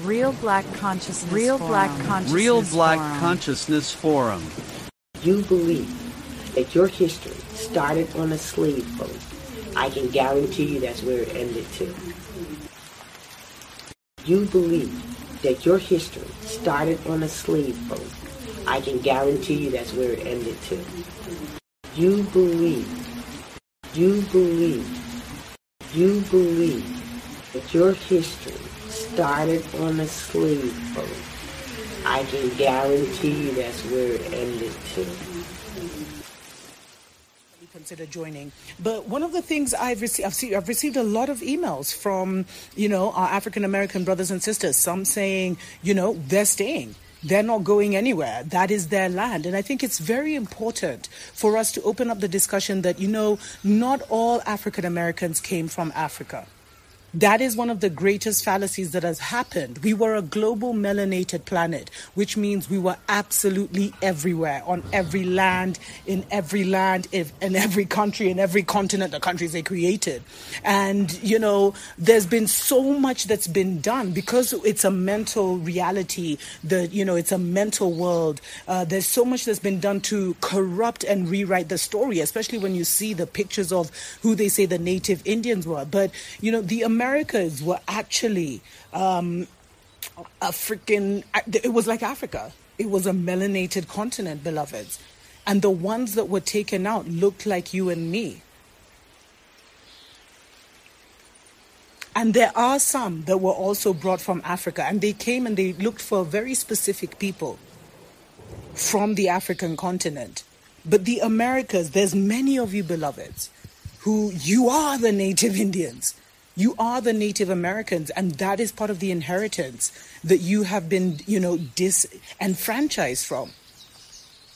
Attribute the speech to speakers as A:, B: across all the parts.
A: Real Black Consciousness Real Forum. Black Consciousness
B: Real Black
A: Forum.
B: Consciousness Forum.
C: You believe that your history started on a slave boat. I can guarantee you that's where it ended too. You believe that your history started on a slave boat. I can guarantee you that's where it ended too. You believe, you believe, you believe that your history started on a slave boat. I can guarantee you that's where it ended too
D: consider joining. But one of the things I've received, I've, see, I've received a lot of emails from, you know, our African American brothers and sisters. Some saying, you know, they're staying. They're not going anywhere. That is their land. And I think it's very important for us to open up the discussion that, you know, not all African Americans came from Africa. That is one of the greatest fallacies that has happened. We were a global melanated planet, which means we were absolutely everywhere, on every land, in every land, in every country, in every continent, the countries they created. And, you know, there's been so much that's been done because it's a mental reality, that, you know, it's a mental world. Uh, there's so much that's been done to corrupt and rewrite the story, especially when you see the pictures of who they say the native Indians were. But, you know, the American Americas were actually um, a freaking, it was like Africa. It was a melanated continent, beloveds. And the ones that were taken out looked like you and me. And there are some that were also brought from Africa, and they came and they looked for very specific people from the African continent. But the Americas, there's many of you beloveds who you are the native Indians. You are the Native Americans, and that is part of the inheritance that you have been, you know, disenfranchised from.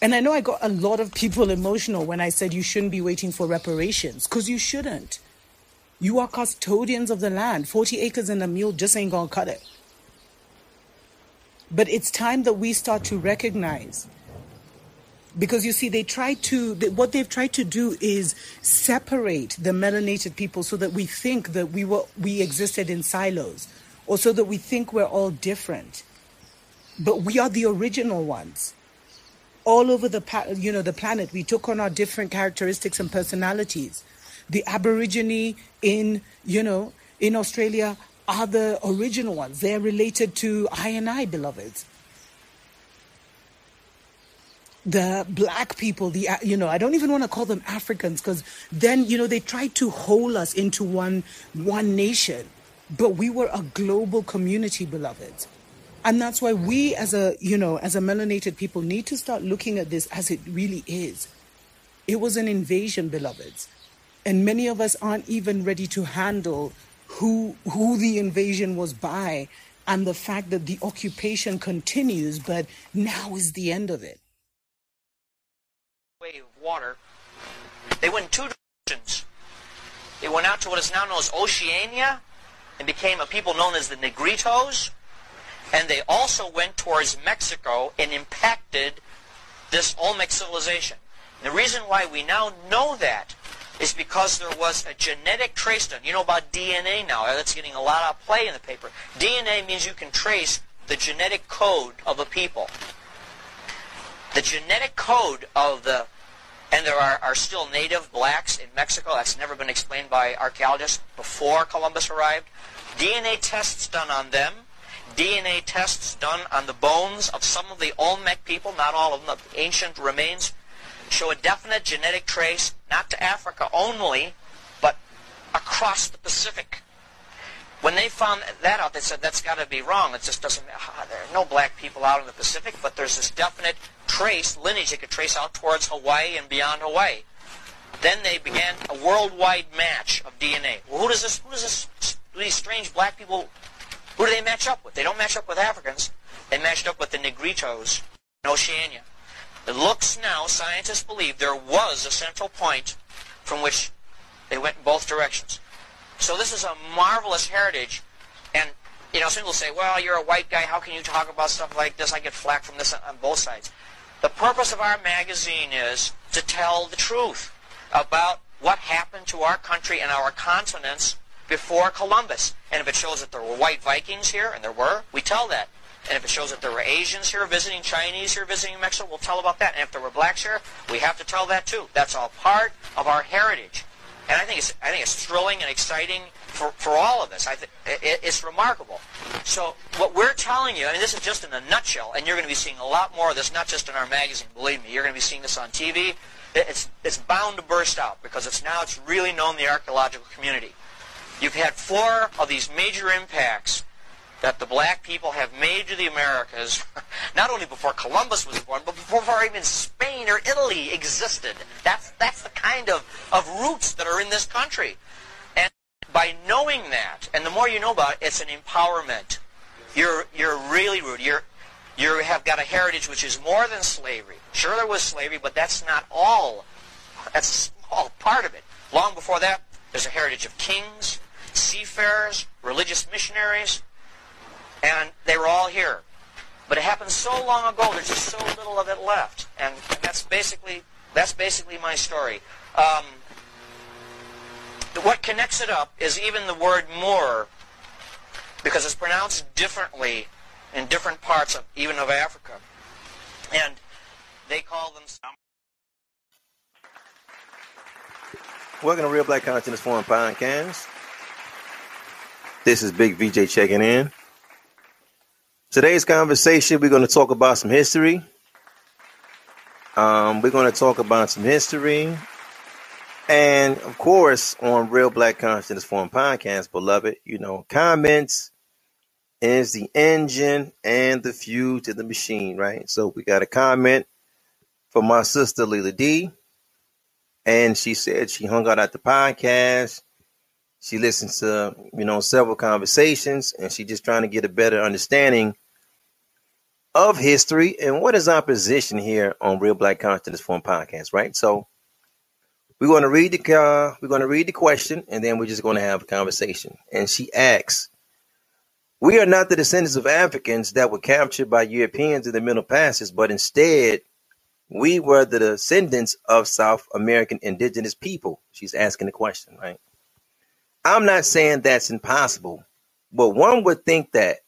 D: And I know I got a lot of people emotional when I said you shouldn't be waiting for reparations, because you shouldn't. You are custodians of the land. 40 acres and a mule just ain't gonna cut it. But it's time that we start to recognize because you see they try to they, what they've tried to do is separate the melanated people so that we think that we were we existed in silos or so that we think we're all different. But we are the original ones. All over the you know the planet we took on our different characteristics and personalities. The aborigine in you know in australia are the original ones. They're related to i and i beloveds the black people, the you know, I don't even want to call them Africans because then you know they tried to hold us into one one nation, but we were a global community, beloveds, and that's why we as a you know as a melanated people need to start looking at this as it really is. It was an invasion, beloveds, and many of us aren't even ready to handle who who the invasion was by and the fact that the occupation continues, but now is the end of it
E: of water. They went in two directions. They went out to what is now known as Oceania and became a people known as the Negritos. And they also went towards Mexico and impacted this Olmec civilization. And the reason why we now know that is because there was a genetic trace done. You know about DNA now. That's getting a lot of play in the paper. DNA means you can trace the genetic code of a people the genetic code of the, and there are, are still native blacks in Mexico, that's never been explained by archaeologists before Columbus arrived. DNA tests done on them, DNA tests done on the bones of some of the Olmec people, not all of them, the ancient remains, show a definite genetic trace, not to Africa only, but across the Pacific. When they found that out, they said that's got to be wrong. It just doesn't. There are no black people out in the Pacific, but there's this definite trace lineage they could trace out towards Hawaii and beyond Hawaii. Then they began a worldwide match of DNA. Well, who does this? Who does this? These strange black people? Who do they match up with? They don't match up with Africans. They matched up with the Negritos in Oceania. It looks now, scientists believe, there was a central point from which they went in both directions. So this is a marvelous heritage. And, you know, some people say, well, you're a white guy. How can you talk about stuff like this? I get flack from this on both sides. The purpose of our magazine is to tell the truth about what happened to our country and our continents before Columbus. And if it shows that there were white Vikings here, and there were, we tell that. And if it shows that there were Asians here visiting, Chinese here visiting Mexico, we'll tell about that. And if there were blacks here, we have to tell that too. That's all part of our heritage. And I think it's, I think it's thrilling and exciting for, for all of us. I think it, it's remarkable. So what we're telling you, I mean, this is just in a nutshell, and you're going to be seeing a lot more of this, not just in our magazine. Believe me, you're going to be seeing this on TV. It's, it's bound to burst out because it's now it's really known the archaeological community. You've had four of these major impacts that the black people have made to the Americas, not only before Columbus was born, but before even Spain or Italy existed. That's, that's the kind of, of roots that are in this country. And by knowing that, and the more you know about it, it's an empowerment. You're, you're really rooted. You're, you have got a heritage which is more than slavery. Sure, there was slavery, but that's not all. That's a small part of it. Long before that, there's a heritage of kings, seafarers, religious missionaries, and they were all here. But it happened so long ago. There's just so little of it left, and that's basically that's basically my story. Um, what connects it up is even the word Moor, because it's pronounced differently in different parts of even of Africa, and they call them.
B: Welcome to Real Black Consciousness Forum Podcast. This is Big VJ checking in. Today's conversation, we're going to talk about some history. Um, we're going to talk about some history. And of course, on Real Black Consciousness Forum Podcast, beloved, you know, comments is the engine and the fuel to the machine, right? So we got a comment from my sister Lila D. And she said she hung out at the podcast. She listened to, you know, several conversations and she just trying to get a better understanding of history and what is our position here on Real Black Consciousness Forum podcast, right? So we're going to read the uh, we're going to read the question and then we're just going to have a conversation. And she asks, "We are not the descendants of Africans that were captured by Europeans in the Middle Passage, but instead we were the descendants of South American indigenous people." She's asking the question, right? I'm not saying that's impossible, but one would think that.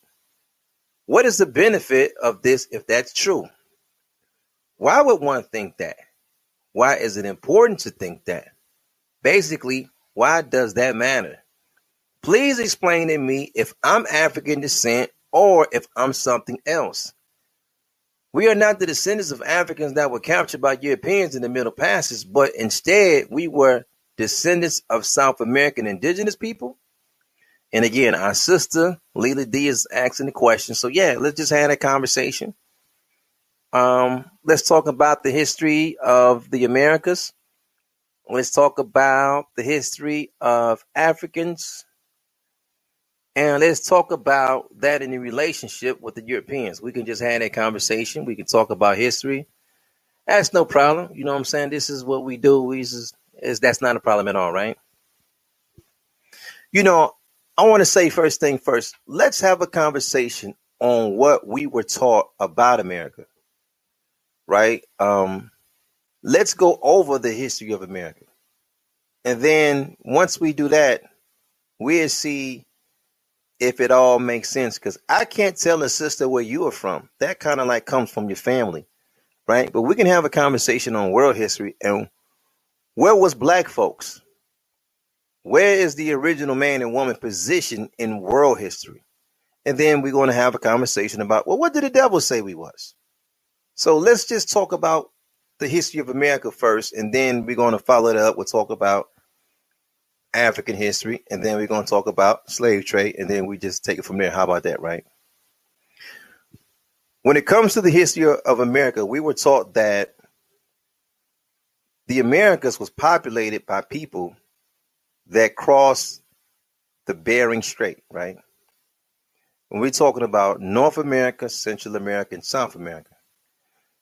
B: What is the benefit of this if that's true? Why would one think that? Why is it important to think that? Basically, why does that matter? Please explain to me if I'm African descent or if I'm something else. We are not the descendants of Africans that were captured by Europeans in the Middle Passage, but instead we were descendants of South American indigenous people? And again, our sister Lila D is asking the question. So yeah, let's just have a conversation. Um, let's talk about the history of the Americas. Let's talk about the history of Africans. And let's talk about that in the relationship with the Europeans. We can just have that conversation. We can talk about history. That's no problem. You know what I'm saying? This is what we do. We just is that's not a problem at all, right? You know, I want to say first thing first. Let's have a conversation on what we were taught about America, right? Um, let's go over the history of America, and then once we do that, we'll see if it all makes sense. Because I can't tell a sister where you are from. That kind of like comes from your family, right? But we can have a conversation on world history and where was black folks? Where is the original man and woman position in world history? And then we're going to have a conversation about, well, what did the devil say we was? So let's just talk about the history of America first, and then we're going to follow it up. We'll talk about African history, and then we're going to talk about slave trade, and then we just take it from there. How about that, right? When it comes to the history of America, we were taught that the Americas was populated by people that cross the Bering Strait, right? When we're talking about North America, Central America, and South America.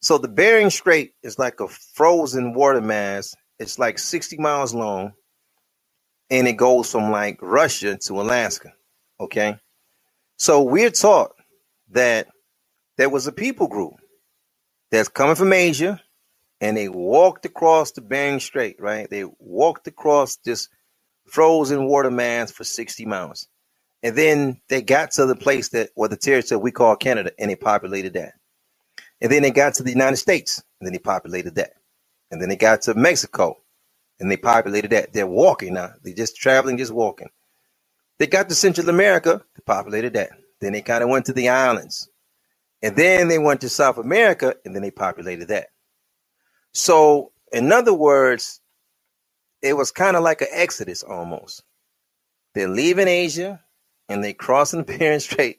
B: So the Bering Strait is like a frozen water mass. It's like 60 miles long and it goes from like Russia to Alaska. Okay. So we're taught that there was a people group that's coming from Asia and they walked across the Bering Strait, right? They walked across this frozen water mass for 60 miles. And then they got to the place that, or the territory we call Canada, and they populated that. And then they got to the United States, and then they populated that. And then they got to Mexico, and they populated that. They're walking now. They're just traveling, just walking. They got to Central America, they populated that. Then they kind of went to the islands. And then they went to South America, and then they populated that. So, in other words, it was kind of like an exodus almost. They're leaving Asia, and they crossing the Bering Strait.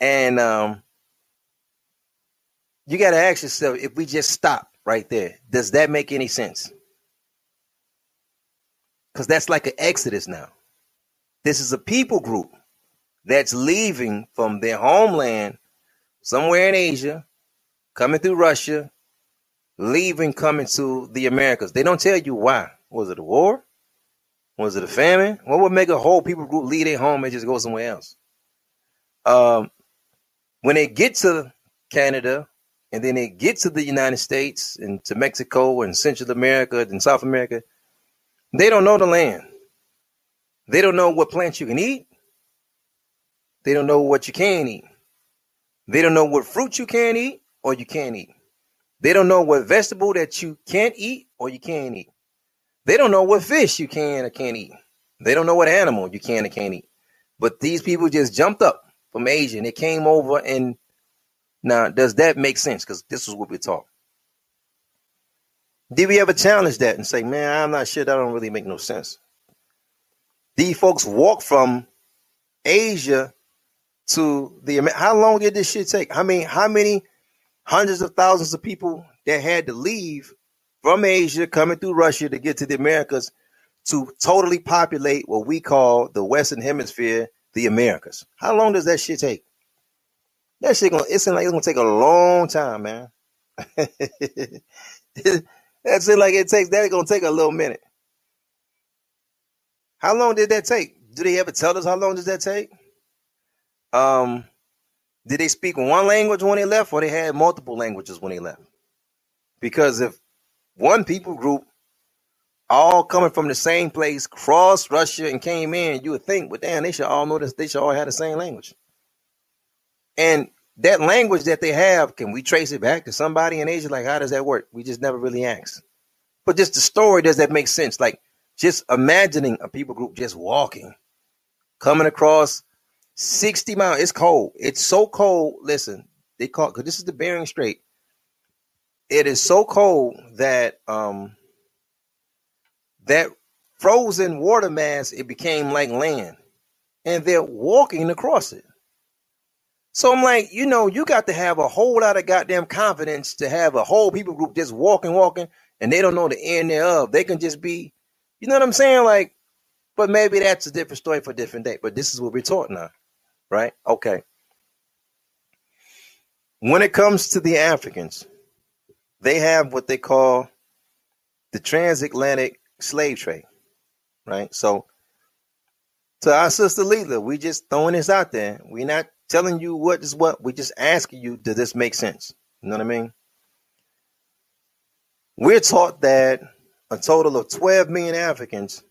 B: And um, you got to ask yourself if we just stop right there, does that make any sense? Because that's like an exodus now. This is a people group that's leaving from their homeland somewhere in Asia, coming through Russia, leaving, coming to the Americas. They don't tell you why. Was it a war? Was it a famine? What would make a whole people group leave their home and just go somewhere else? Um, when they get to Canada and then they get to the United States and to Mexico and Central America and South America, they don't know the land. They don't know what plants you can eat. They don't know what you can eat. They don't know what fruit you can eat or you can't eat. They don't know what vegetable that you can't eat or you can't eat. They don't know what fish you can or can't eat. They don't know what animal you can or can't eat. But these people just jumped up from Asia and they came over. And now, does that make sense? Because this is what we talk. Did we ever challenge that and say, man, I'm not sure that don't really make no sense? These folks walk from Asia to the how long did this shit take? I mean, how many hundreds of thousands of people that had to leave from Asia coming through Russia to get to the Americas to totally populate what we call the Western Hemisphere, the Americas. How long does that shit take? That shit gonna it's like it's gonna take a long time, man. That's it like it takes that gonna take a little minute. How long did that take? Do they ever tell us how long does that take? Um did they speak one language when they left or they had multiple languages when they left? Because if one people group, all coming from the same place, crossed Russia and came in, you would think, but damn, they should all know this. They should all have the same language. And that language that they have, can we trace it back to somebody in Asia? Like, how does that work? We just never really asked. But just the story, does that make sense? Like, just imagining a people group just walking, coming across 60 miles. It's cold. It's so cold. Listen, they call because this is the Bering Strait it is so cold that um that frozen water mass it became like land. And they're walking across it. So i'm like you know you got to have a whole lot of goddamn confidence to have a whole people group just walking walking and they don't know the end thereof. They can just be you know what i'm saying? Like but maybe that's a different story for a different day but this is what we're taught now right? Okay. When it comes to the africans they have what they call the transatlantic slave trade, right? So, to our sister Leela, we just throwing this out there. We're not telling you what is what. We're just asking you, does this make sense? You know what I mean? We're taught that a total of 12 million Africans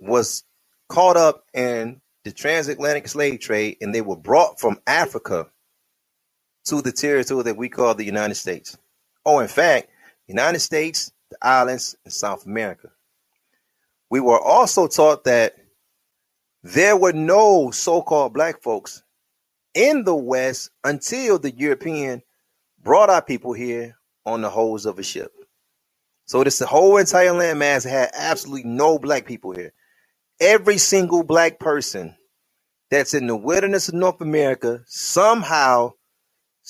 B: was caught up in the transatlantic slave trade and they were brought from Africa to the territory that we call the United States. Oh, in fact, United States, the islands, and South America. We were also taught that there were no so-called black folks in the West until the European brought our people here on the hulls of a ship. So this whole entire landmass had absolutely no black people here. Every single black person that's in the wilderness of North America somehow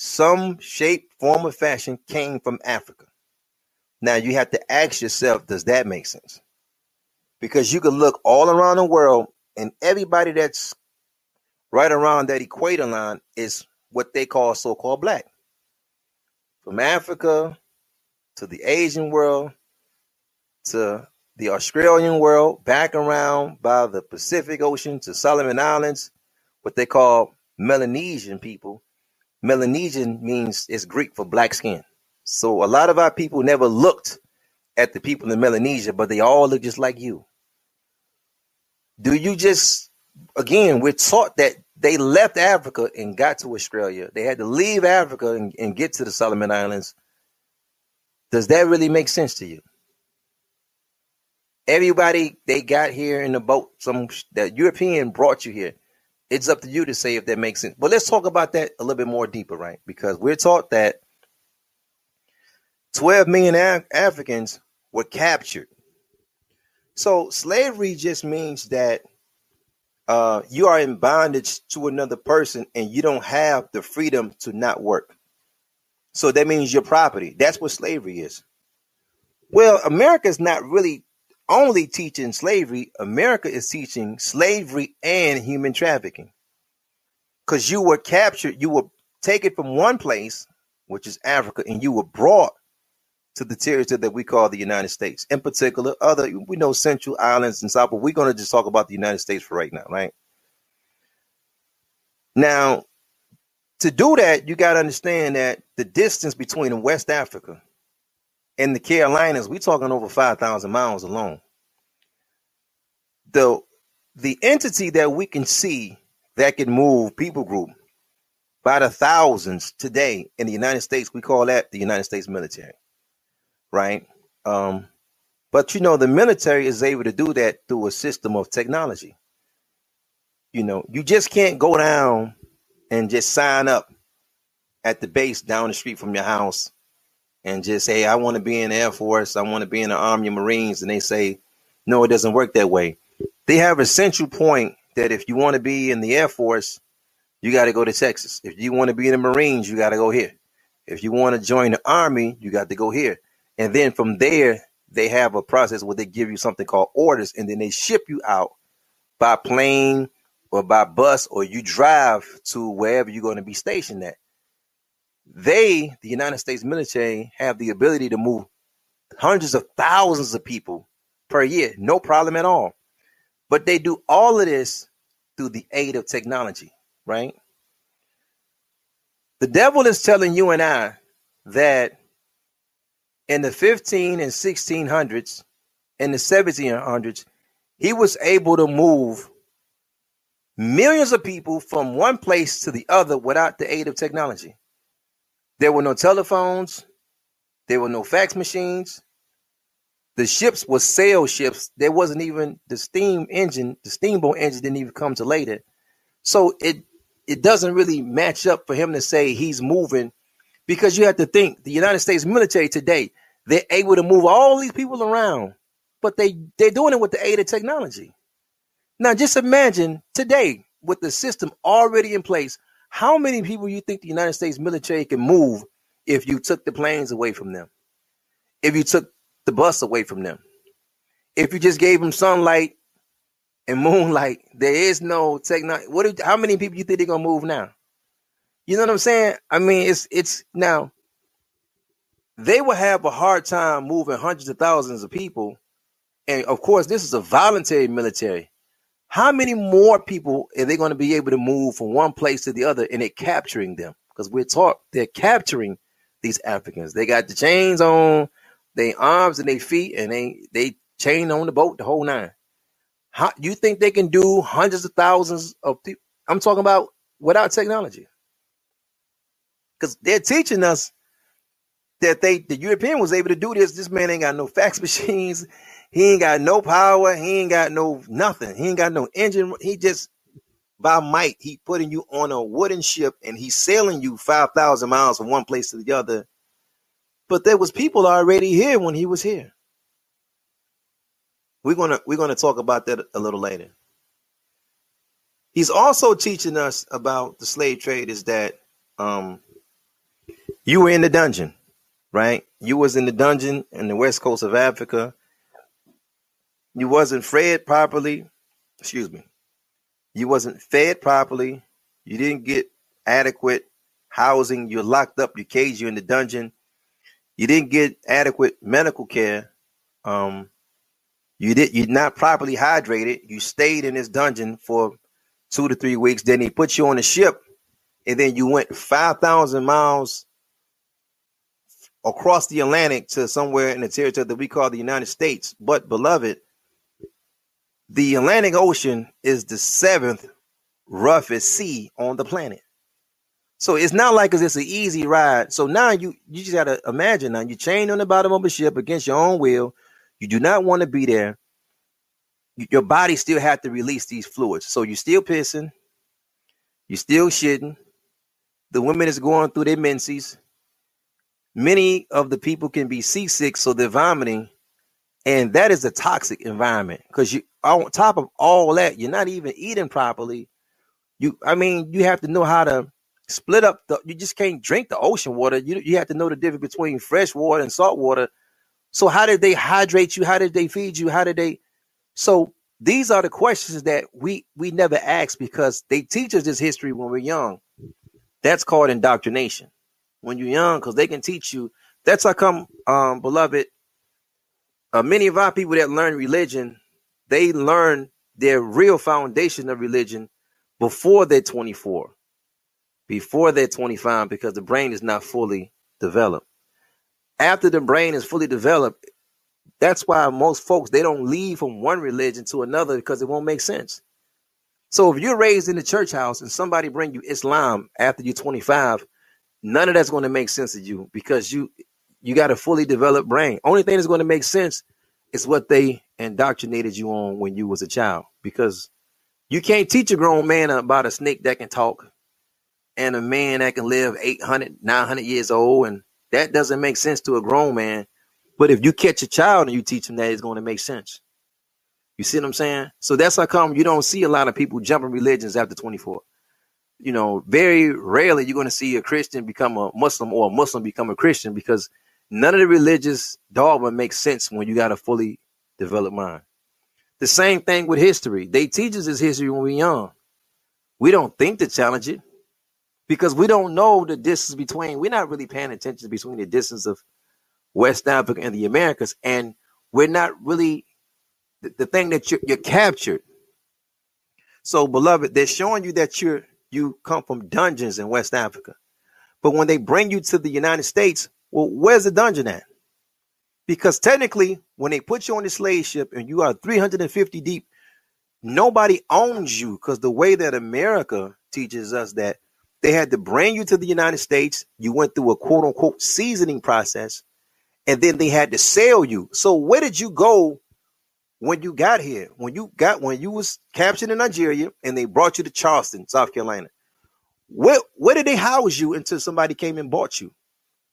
B: some shape, form, or fashion came from Africa. Now you have to ask yourself, does that make sense? Because you can look all around the world and everybody that's right around that equator line is what they call so-called black. From Africa to the Asian world to the Australian world, back around by the Pacific Ocean to Solomon Islands, what they call Melanesian people, Melanesian means it's Greek for black skin. So a lot of our people never looked at the people in Melanesia, but they all look just like you? Do you just, again, we're taught that they left Africa and got to Australia. They had to leave Africa and, and get to the Solomon Islands. Does that really make sense to you? Everybody they got here in the boat, some that European brought you here. It's up to you to say if that makes sense. But let's talk about that a little bit more deeper, right? Because we're taught that 12 million Af- Africans were captured. So slavery just means that uh, you are in bondage to another person and you don't have the freedom to not work. So that means your property. That's what slavery is. Well, America is not really only teaching slavery. America is teaching slavery and human trafficking. Because you were captured, you were taken from one place, which is Africa, and you were brought to the territory that we call the United States. In particular, other we know Central Islands and South, but we're going to just talk about the United States for right now, right? Now, to do that, you got to understand that the distance between West Africa and the Carolinas, we're talking over 5,000 miles alone. The, the entity that we can see that can move people group by the thousands today in the United States, we call that the United States military right? Um, but you know, the military is able to do that through a system of technology. You know, you just can't go down and just sign up at the base down the street from your house and just say, I want to be in the Air Force, I want to be in the Army Marines. And they say, no, it doesn't work that way. They have a central point that if you want to be in the Air Force, you got to go to Texas. If you want to be in the Marines, you got to go here. If you want to join the Army, you got to go here. And then from there, they have a process where they give you something called orders, and then they ship you out by plane or by bus, or you drive to wherever you're going to be stationed at. They, the United States military, have the ability to move hundreds of thousands of people per year, no problem at all. But they do all of this through the aid of technology, right? The devil is telling you and I that in the 15 and 1600s and the 1700s, he was able to move millions of people from one place to the other without the aid of technology. There were no telephones, there were no fax machines. The ships were sail ships. There wasn't even the steam engine, the steamboat engine didn't even come to later. So it it doesn't really match up for him to say he's moving because you have to think the United States military today, they're able to move all these people around, but they, they're doing it with the aid of technology. Now, just imagine today with the system already in place, how many people you think the United States military can move if you took the planes away from them? If you took the bus away from them? If you just gave them sunlight and moonlight, there is no technology. What? Do, how many people you think they're gonna move now? You know what I'm saying? I mean, it's it's now they will have a hard time moving hundreds of thousands of people. And of course, this is a voluntary military. How many more people are they going to be able to move from one place to the other and it capturing them? Because we're taught they're capturing these Africans. They got the chains on their arms and their feet, and they they chain on the boat the whole nine. How you think they can do hundreds of thousands of people? I'm talking about without technology. Because they're teaching us that they the European was able to do this. This man ain't got no fax machines. He ain't got no power. He ain't got no nothing. He ain't got no engine. He just by might he putting you on a wooden ship and he's sailing you five thousand miles from one place to the other. But there was people already here when he was here. We're gonna we're gonna talk about that a little later. He's also teaching us about the slave trade is that um, you were in the dungeon right? You was in the dungeon in the west coast of Africa. You wasn't fed properly. Excuse me. You wasn't fed properly. You didn't get adequate housing. You're locked up. You caged You're in the dungeon. You didn't get adequate medical care. Um, you did. You're not properly hydrated. You stayed in this dungeon for two to three weeks. Then he put you on a ship, and then you went five thousand miles across the Atlantic to somewhere in the territory that we call the United States. But beloved, the Atlantic Ocean is the seventh roughest sea on the planet. So it's not like it's an easy ride. So now you you just gotta imagine now you're chained on the bottom of a ship against your own will. You do not want to be there. Your body still have to release these fluids. So you're still pissing, you're still shitting. The women is going through their menses. Many of the people can be seasick, so they're vomiting, and that is a toxic environment because you on top of all that, you're not even eating properly. You, I mean, you have to know how to split up the. You just can't drink the ocean water. You you have to know the difference between fresh water and salt water. So how did they hydrate you? How did they feed you? How did they? So these are the questions that we we never ask because they teach us this history when we're young. That's called indoctrination. When you're young, because they can teach you. That's how come, um, beloved. Uh, many of our people that learn religion, they learn their real foundation of religion before they're 24, before they're 25, because the brain is not fully developed. After the brain is fully developed, that's why most folks they don't leave from one religion to another because it won't make sense. So if you're raised in the church house and somebody bring you Islam after you're 25, none of that's going to make sense to you because you you got a fully developed brain. Only thing that's going to make sense is what they indoctrinated you on when you was a child because you can't teach a grown man about a snake that can talk and a man that can live 800 900 years old and that doesn't make sense to a grown man. But if you catch a child and you teach him that it's going to make sense. You see what i'm saying? So that's how come you don't see a lot of people jumping religions after 24 you know very rarely you're going to see a christian become a muslim or a muslim become a christian because none of the religious dogma makes sense when you got a fully developed mind the same thing with history. They teach us this history when we're young. We don't think to challenge it because we don't know the distance between. We're not really paying attention between the distance of West Africa and the Americas, and we're not really the, the thing that you're, you're captured. So, beloved, they're showing you that you're you come from dungeons in West Africa, but when they bring you to the United States, well, where's the dungeon at? Because technically, when they put you on the slave ship and you are 350 deep, nobody owns you. Because the way that America teaches us that they had to bring you to the United States, you went through a quote unquote seasoning process, and then they had to sell you. So where did you go when you got here? When you got when you was captured in Nigeria and they brought you to Charleston, South Carolina. Where where did they house you until somebody came and bought you?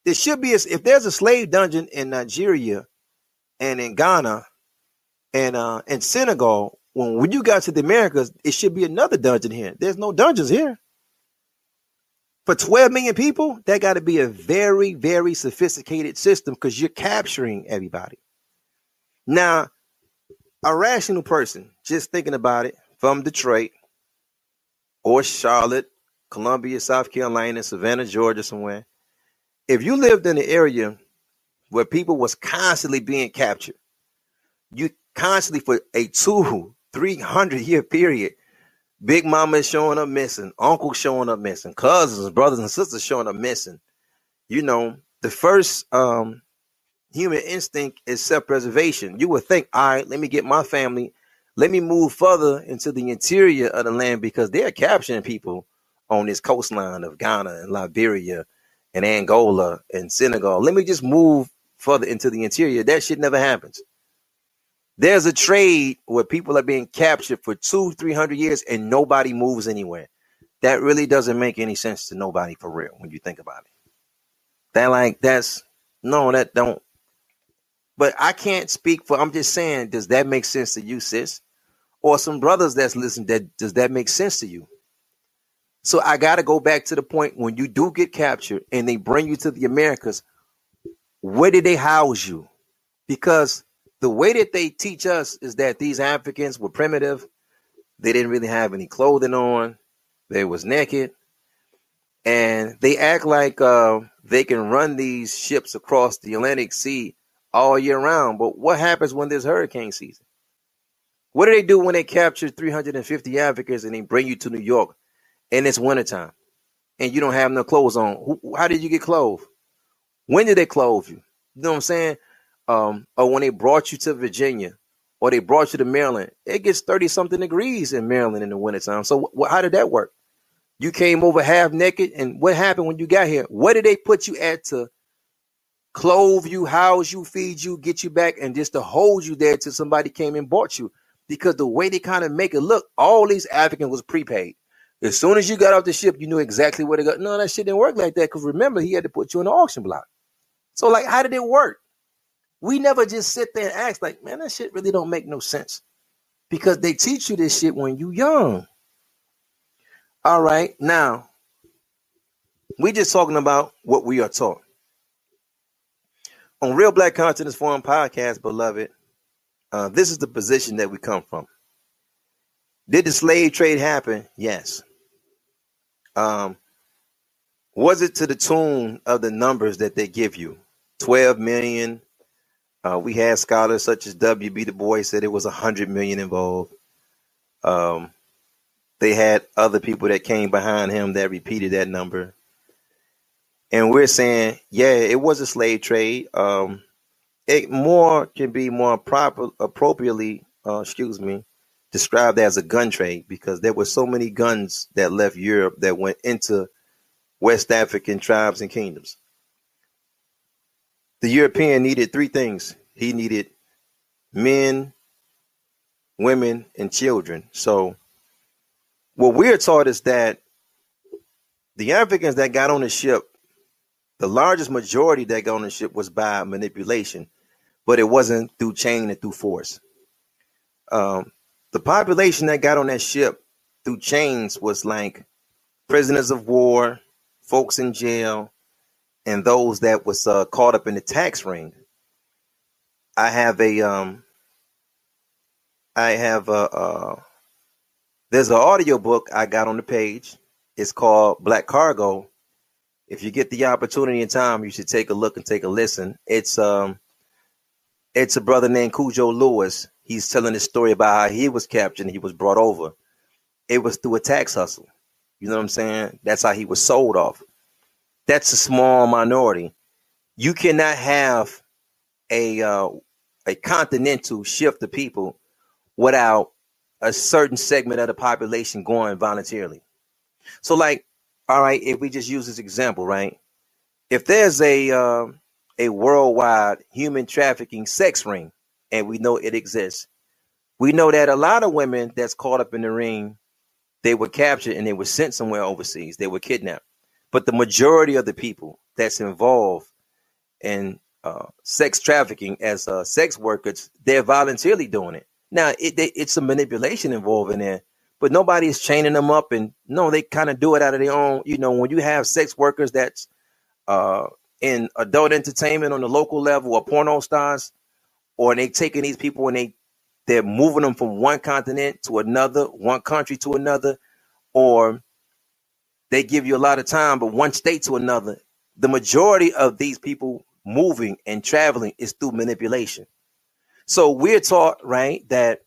B: There should be a, if there's a slave dungeon in Nigeria and in Ghana and uh in Senegal, when when you got to the Americas, it should be another dungeon here. There's no dungeons here. For 12 million people, that got to be a very, very sophisticated system because you're capturing everybody. Now, a rational person, just thinking about it, from Detroit or Charlotte, Columbia, South Carolina, Savannah, Georgia, somewhere, if you lived in an area where people was constantly being captured, you constantly for a two, three hundred year period, big mama is showing up missing, uncle showing up missing, cousins, brothers and sisters showing up missing. You know, the first um human instinct is self-preservation. You would think, all right, let me get my family, let me move further into the interior of the land because they're capturing people on this coastline of Ghana and Liberia and Angola and Senegal. Let me just move further into the interior. That shit never happens. There's a trade where people are being captured for two, three hundred years and nobody moves anywhere. That really doesn't make any sense to nobody for real when you think about it. That like that's no, that don't. But I can't speak for. I'm just saying, does that make sense to you, sis? Or some brothers that's listening, that does that make sense to you? So I got to go back to the point when you do get captured and they bring you to the Americas, where did they house you? Because the way that they teach us is that these Africans were primitive. They didn't really have any clothing on. They was naked. And they act like uh, they can run these ships across the Atlantic Sea all year round. But what happens when there's hurricane season? What do they do when they capture 350 Africans and they bring you to New York and it's wintertime and you don't have no clothes on. How did you get clothes? When did they clothe you? You know what I'm saying? Um, or when they brought you to Virginia, or they brought you to Maryland, it gets 30 something degrees in Maryland in the wintertime. So wh- how did that work? You came over half naked, and what happened when you got here? What did they put you at to clothe you, house you, feed you, get you back, and just to hold you there till somebody came and bought you? Because the way they kind of make it look, all these Africans was prepaid. As soon as you got off the ship, you knew exactly where to go. No, that shit didn't work like that. Because remember, he had to put you in the auction block. So, like, how did it work? We never just sit there and ask, like, man, that shit really don't make no sense. Because they teach you this shit when you young. All right, now we just talking about what we are taught. On Real Black Consciousness Forum podcast, beloved, uh, this is the position that we come from. Did the slave trade happen? Yes. Um, was it to the tune of the numbers that they give you? 12 million. Uh, we had scholars such as W.B. Du Bois said it was 100 million involved. Um, they had other people that came behind him that repeated that number. And we're saying, yeah, it was a slave trade. Um, it more can be more proper, appropriately, uh, excuse me, described as a gun trade because there were so many guns that left Europe that went into West African tribes and kingdoms. The European needed three things. He needed men, women, and children. So what we're taught is that the Africans that got on the ship, the largest majority that got on the ship was by manipulation, but it wasn't through chain and through force. Um, the population that got on that ship through chains was like prisoners of war, folks in jail, and those that was uh, caught up in the tax ring. I have a um, I have a uh, there's an audio book I got on the page. It's called Black Cargo. If you get the opportunity and time, you should take a look and take a listen. It's um, it's a brother named Cudjo Lewis. He's telling the story about how he was captured and he was brought over. It was through a tax hustle. You know what I'm saying? That's how he was sold off. That's a small minority. You cannot have a uh, a continental shift of people without a certain segment of the population going voluntarily. So, like, all right, if we just use this example, right? If there's a uh, a worldwide human trafficking sex ring, and we know it exists, we know that a lot of women that's caught up in the ring, they were captured and they were sent somewhere overseas. They were kidnapped. But the majority of the people that's involved in uh, sex trafficking as uh, sex workers, they're voluntarily doing it. Now, it, they, it's a manipulation involved in there, but nobody's chaining them up. And no, they kind of do it out of their own. You know, when you have sex workers that's uh, in adult entertainment on the local level or porno stars, or they taking these people and they they're moving them from one continent to another, one country to another, or they give you a lot of time, but one state to another. The majority of these people moving and traveling is through manipulation. So we're taught, right, that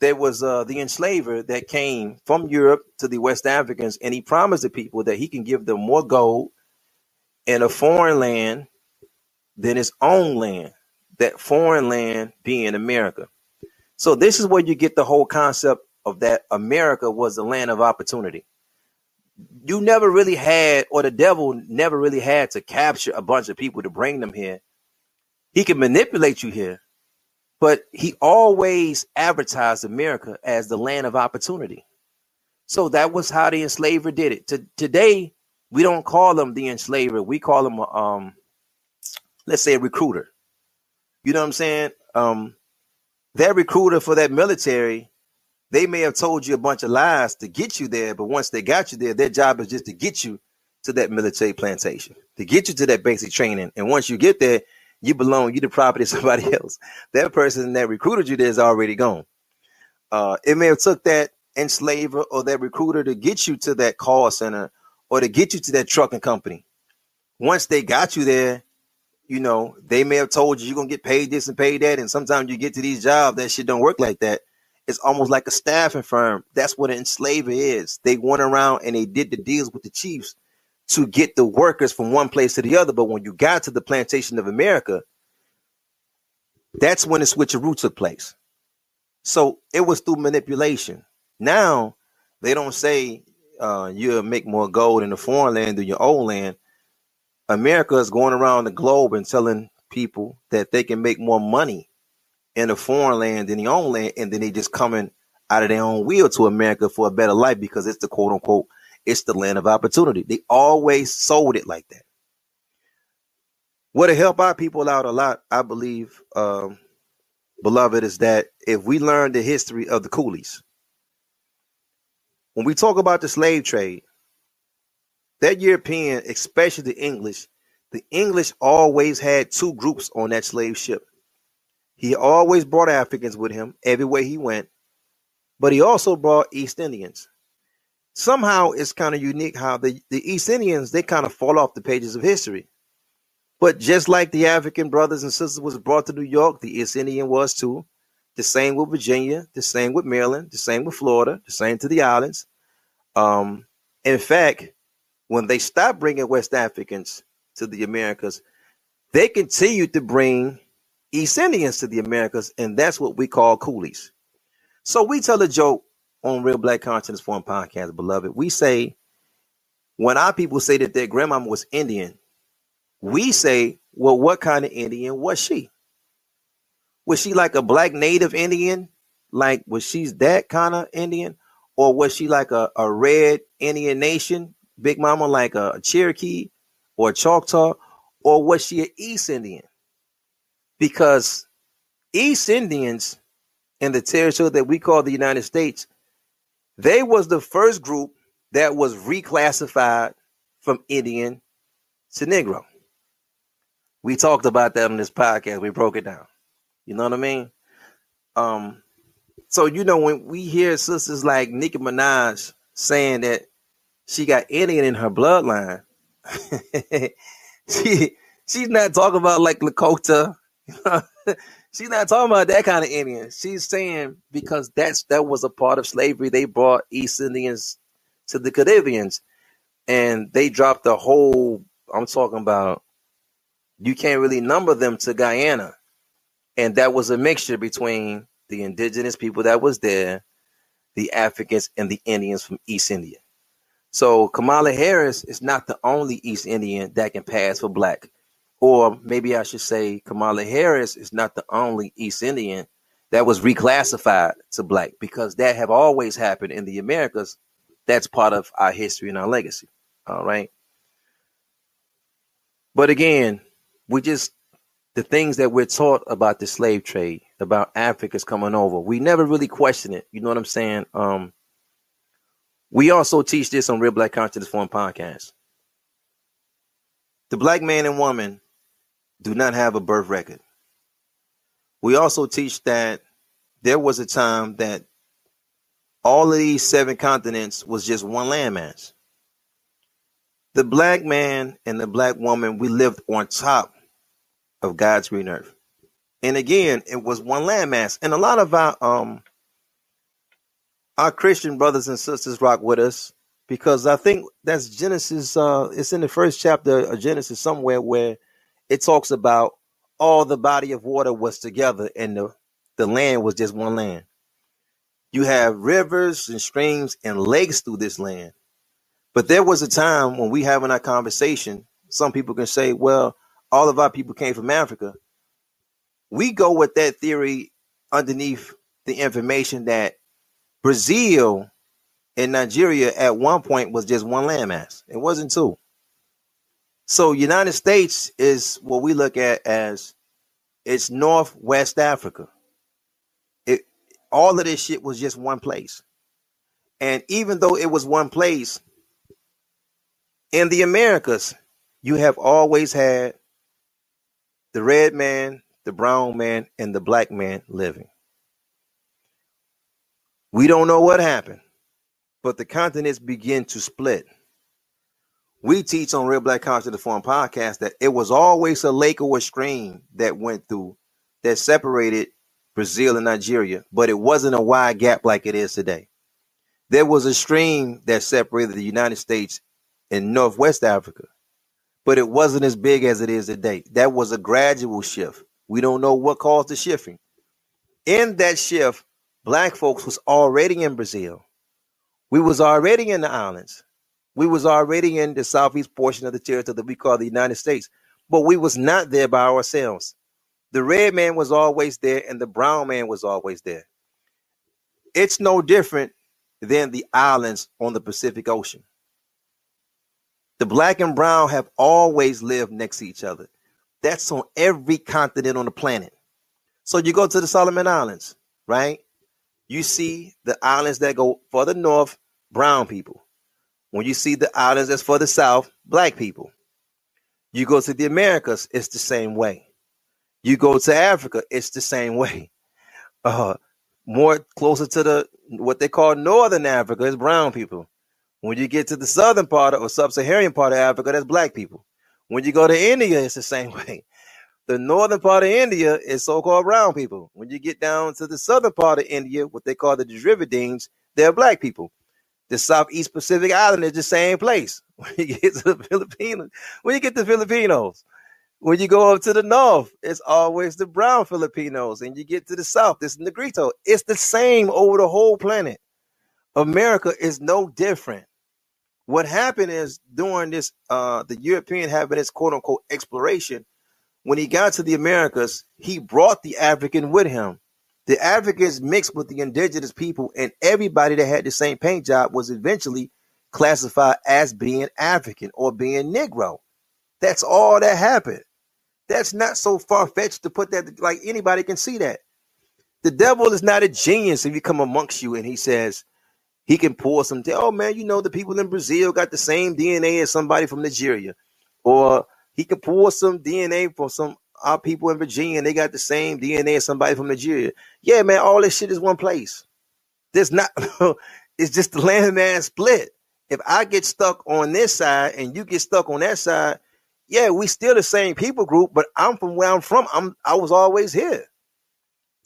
B: there was uh, the enslaver that came from Europe to the West Africans, and he promised the people that he can give them more gold in a foreign land than his own land, that foreign land being America. So this is where you get the whole concept of that America was the land of opportunity. You never really had, or the devil never really had to capture a bunch of people to bring them here. He can manipulate you here, but he always advertised America as the land of opportunity. So that was how the enslaver did it. To, today, we don't call them the enslaver. We call them, um, let's say, a recruiter. You know what I'm saying? Um, that recruiter for that military, they may have told you a bunch of lies to get you there, but once they got you there, their job is just to get you to that military plantation, to get you to that basic training. And once you get there, you belong, you the property of somebody else. That person that recruited you there is already gone. Uh, it may have took that enslaver or that recruiter to get you to that call center or to get you to that trucking company. Once they got you there, you know, they may have told you you're gonna get paid this and paid that. And sometimes you get to these jobs, that shit don't work like that. It's almost like a staffing firm. That's what an enslaver is. They went around and they did the deals with the chiefs to get the workers from one place to the other. But when you got to the plantation of America, that's when the switcheroo took place. So it was through manipulation. Now they don't say uh, you'll make more gold in the foreign land than your own land. America is going around the globe and telling people that they can make more money in a foreign land than the own land, and then they just coming out of their own will to America for a better life because it's the quote unquote it's the land of opportunity. They always sold it like that. What will help our people out a lot, I believe, um, beloved, is that if we learn the history of the coolies, when we talk about the slave trade, that European, especially the English, the English always had two groups on that slave ship. He always brought Africans with him everywhere he went, but he also brought East Indians. Somehow it's kind of unique how the, the East Indians they kind of fall off the pages of history. But just like the African brothers and sisters was brought to New York, the East Indian was too. The same with Virginia, the same with Maryland, the same with Florida, the same to the islands. Um, in fact, when they stopped bringing West Africans to the Americas, they continued to bring East Indians to the Americas, and that's what we call coolies. So we tell a joke on Real Black Consciousness Forum podcast, beloved. We say when our people say that their grandmama was Indian, we say, well, what kind of Indian was she? Was she like a black native Indian? Like, was she's that kind of Indian? Or was she like a, a red Indian nation, Big Mama, like a, Cherokee or a Choctaw? Or was she an East Indian? Because East Indians in the territory that we call the United States, they was the first group that was reclassified from Indian to Negro. We talked about that on this podcast. We broke it down. You know what I mean? Um, so you know when we hear sisters like Nicki Minaj saying that she got Indian in her bloodline, she she's not talking about like Lakota. she's not talking about that kind of Indian. She's saying because that's that was a part of slavery. They brought East Indians to the Caribbeans, and they dropped the whole. I'm talking about you can't really number them to Guyana. And that was a mixture between the indigenous people that was there, the Africans, and the Indians from East India. So Kamala Harris is not the only East Indian that can pass for black. Or maybe I should say Kamala Harris is not the only East Indian that was reclassified to black because that have always happened in the Americas. That's part of our history and our legacy. All right. But again, we just the things that we're taught about the slave trade, about Africans coming over, we never really question it. You know what I'm saying? Um, we also teach this on Real Black Consciousness Forum podcast. The black man and woman do not have a birth record. We also teach that there was a time that all of these seven continents was just one landmass. The black man and the black woman, we lived on top of God's green earth. And again, it was one landmass. And a lot of our um our Christian brothers and sisters rock with us because I think that's Genesis uh it's in the first chapter of Genesis somewhere where it talks about all the body of water was together and the, the land was just one land. You have rivers and streams and lakes through this land. But there was a time when we having our conversation, some people can say, well, all of our people came from Africa. We go with that theory underneath the information that Brazil and Nigeria at one point was just one landmass. It wasn't two. So United States is what we look at as it's Northwest Africa. It all of this shit was just one place. And even though it was one place, in the Americas, you have always had the red man, the brown man, and the black man living. We don't know what happened, but the continents begin to split. We teach on Real Black Consciousness Forum podcast that it was always a lake or a stream that went through that separated Brazil and Nigeria, but it wasn't a wide gap like it is today. There was a stream that separated the United States and Northwest Africa, but it wasn't as big as it is today. That was a gradual shift. We don't know what caused the shifting. In that shift, black folks was already in Brazil. We was already in the islands. We was already in the southeast portion of the territory that we call the United States, but we was not there by ourselves. The red man was always there and the brown man was always there. It's no different than the islands on the Pacific Ocean. The black and brown have always lived next to each other. That's on every continent on the planet. So you go to the Solomon Islands, right? You see the islands that go further north, brown people. When you see the islands that's further south, black people. You go to the Americas, it's the same way. You go to Africa, it's the same way. Uh, more closer to the what they call Northern Africa is brown people. When you get to the southern part of, or sub-Saharan part of Africa, that's black people. When you go to India, it's the same way. The northern part of India is so-called brown people. When you get down to the southern part of India, what they call the Dravidians, they're black people. The Southeast Pacific Island is the same place. When you get to the Filipinos, when you get to Filipinos, when you go up to the north, it's always the brown Filipinos, and you get to the south, it's Negrito. It's the same over the whole planet. America is no different. What happened is during this, uh, the European having this quote unquote exploration, when he got to the Americas, he brought the African with him. The Africans mixed with the indigenous people, and everybody that had the same paint job was eventually classified as being African or being Negro. That's all that happened. That's not so far fetched to put that like anybody can see that. The devil is not a genius if he come amongst you and he says he can pull some. Oh man, you know the people in Brazil got the same DNA as somebody from Nigeria, or he can pull some DNA from some our people in Virginia and they got the same DNA as somebody from Nigeria. Yeah, man, all this shit is one place. There's not. it's just the landmass split. If I get stuck on this side and you get stuck on that side, yeah, we still the same people group, but I'm from where I'm from. I'm I was always here.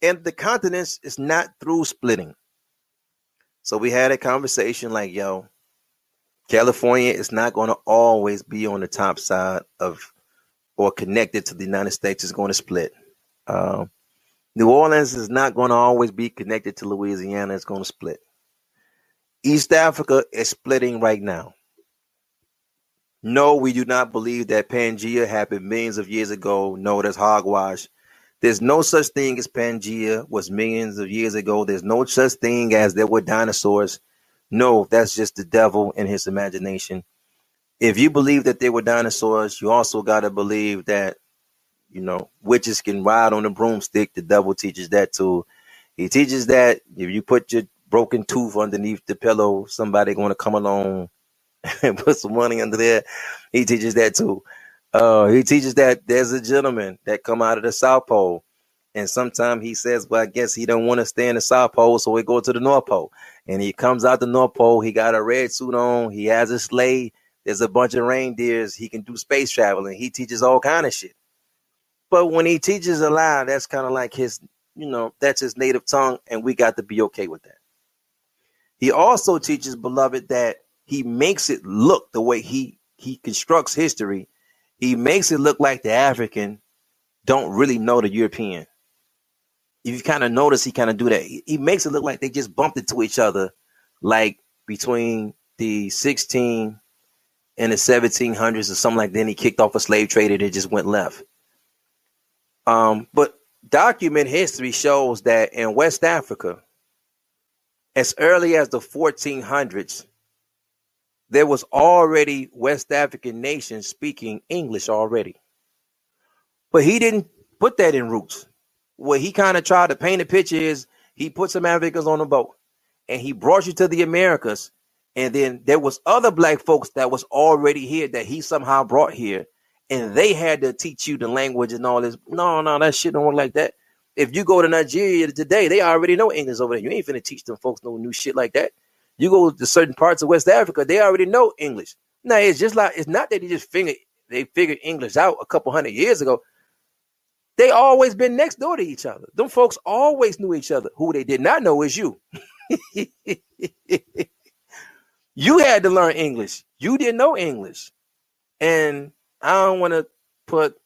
B: And the continents is not through splitting. So we had a conversation like, yo, California is not going to always be on the top side of or connected to the United States. It's going to split. Um, New Orleans is not going to always be connected to Louisiana. It's going to split. East Africa is splitting right now. No, we do not believe that Pangea happened millions of years ago. No, that's hogwash. There's no such thing as Pangea was millions of years ago. There's no such thing as there were dinosaurs. No, that's just the devil in his imagination. If you believe that there were dinosaurs, you also got to believe that, you know, witches can ride on a broomstick. The devil teaches that too. He teaches that if you put your broken tooth underneath the pillow, somebody going to come along and put some money under there. He teaches that too. Uh, he teaches that there's a gentleman that come out of the South Pole, and sometimes he says, "Well, I guess he don't want to stay in the South Pole, so we go to the North Pole." And he comes out the North Pole. He got a red suit on. He has a sleigh. There's a bunch of reindeers. He can do space travel, and he teaches all kind of shit. But when he teaches a lie, that's kind of like his, you know, that's his native tongue, and we got to be okay with that. He also teaches, beloved, that he makes it look the way he he constructs history. He makes it look like the African don't really know the European. If you kind of notice, he kind of do that. He, he makes it look like they just bumped into each other, like between the 16 and the 1700s or something like that. Then he kicked off a slave trade and it just went left. Um, but document history shows that in West Africa, as early as the 1400s, there was already West African nations speaking English already. But he didn't put that in roots. What he kind of tried to paint a picture is he put some Africans on a boat and he brought you to the Americas. And then there was other black folks that was already here that he somehow brought here. And they had to teach you the language and all this. No, no, that shit don't work like that. If you go to Nigeria today, they already know English over there. You ain't finna teach them folks no new shit like that. You go to certain parts of West Africa, they already know English. Now it's just like it's not that they just figured they figured English out a couple hundred years ago. They always been next door to each other. Them folks always knew each other. Who they did not know is you. You had to learn English. You didn't know English. And I don't want to put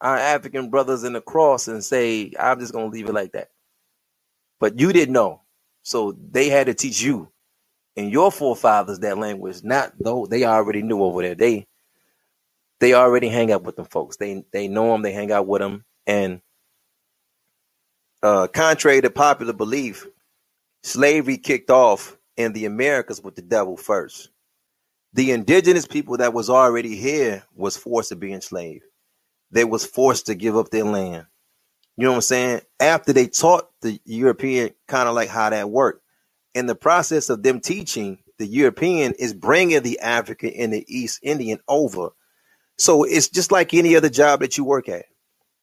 B: our African brothers in the cross and say, I'm just going to leave it like that. But you didn't know. So they had to teach you and your forefathers that language, not though they already knew over there. They they already hang out with them folks. They they know them, they hang out with them. And uh, contrary to popular belief, slavery kicked off in the Americas with the devil first. The indigenous people that was already here was forced to be enslaved. They was forced to give up their land. You know what I'm saying? After they taught the European kind of like how that worked, in the process of them teaching, the European is bringing the African and the East Indian over. So it's just like any other job that you work at.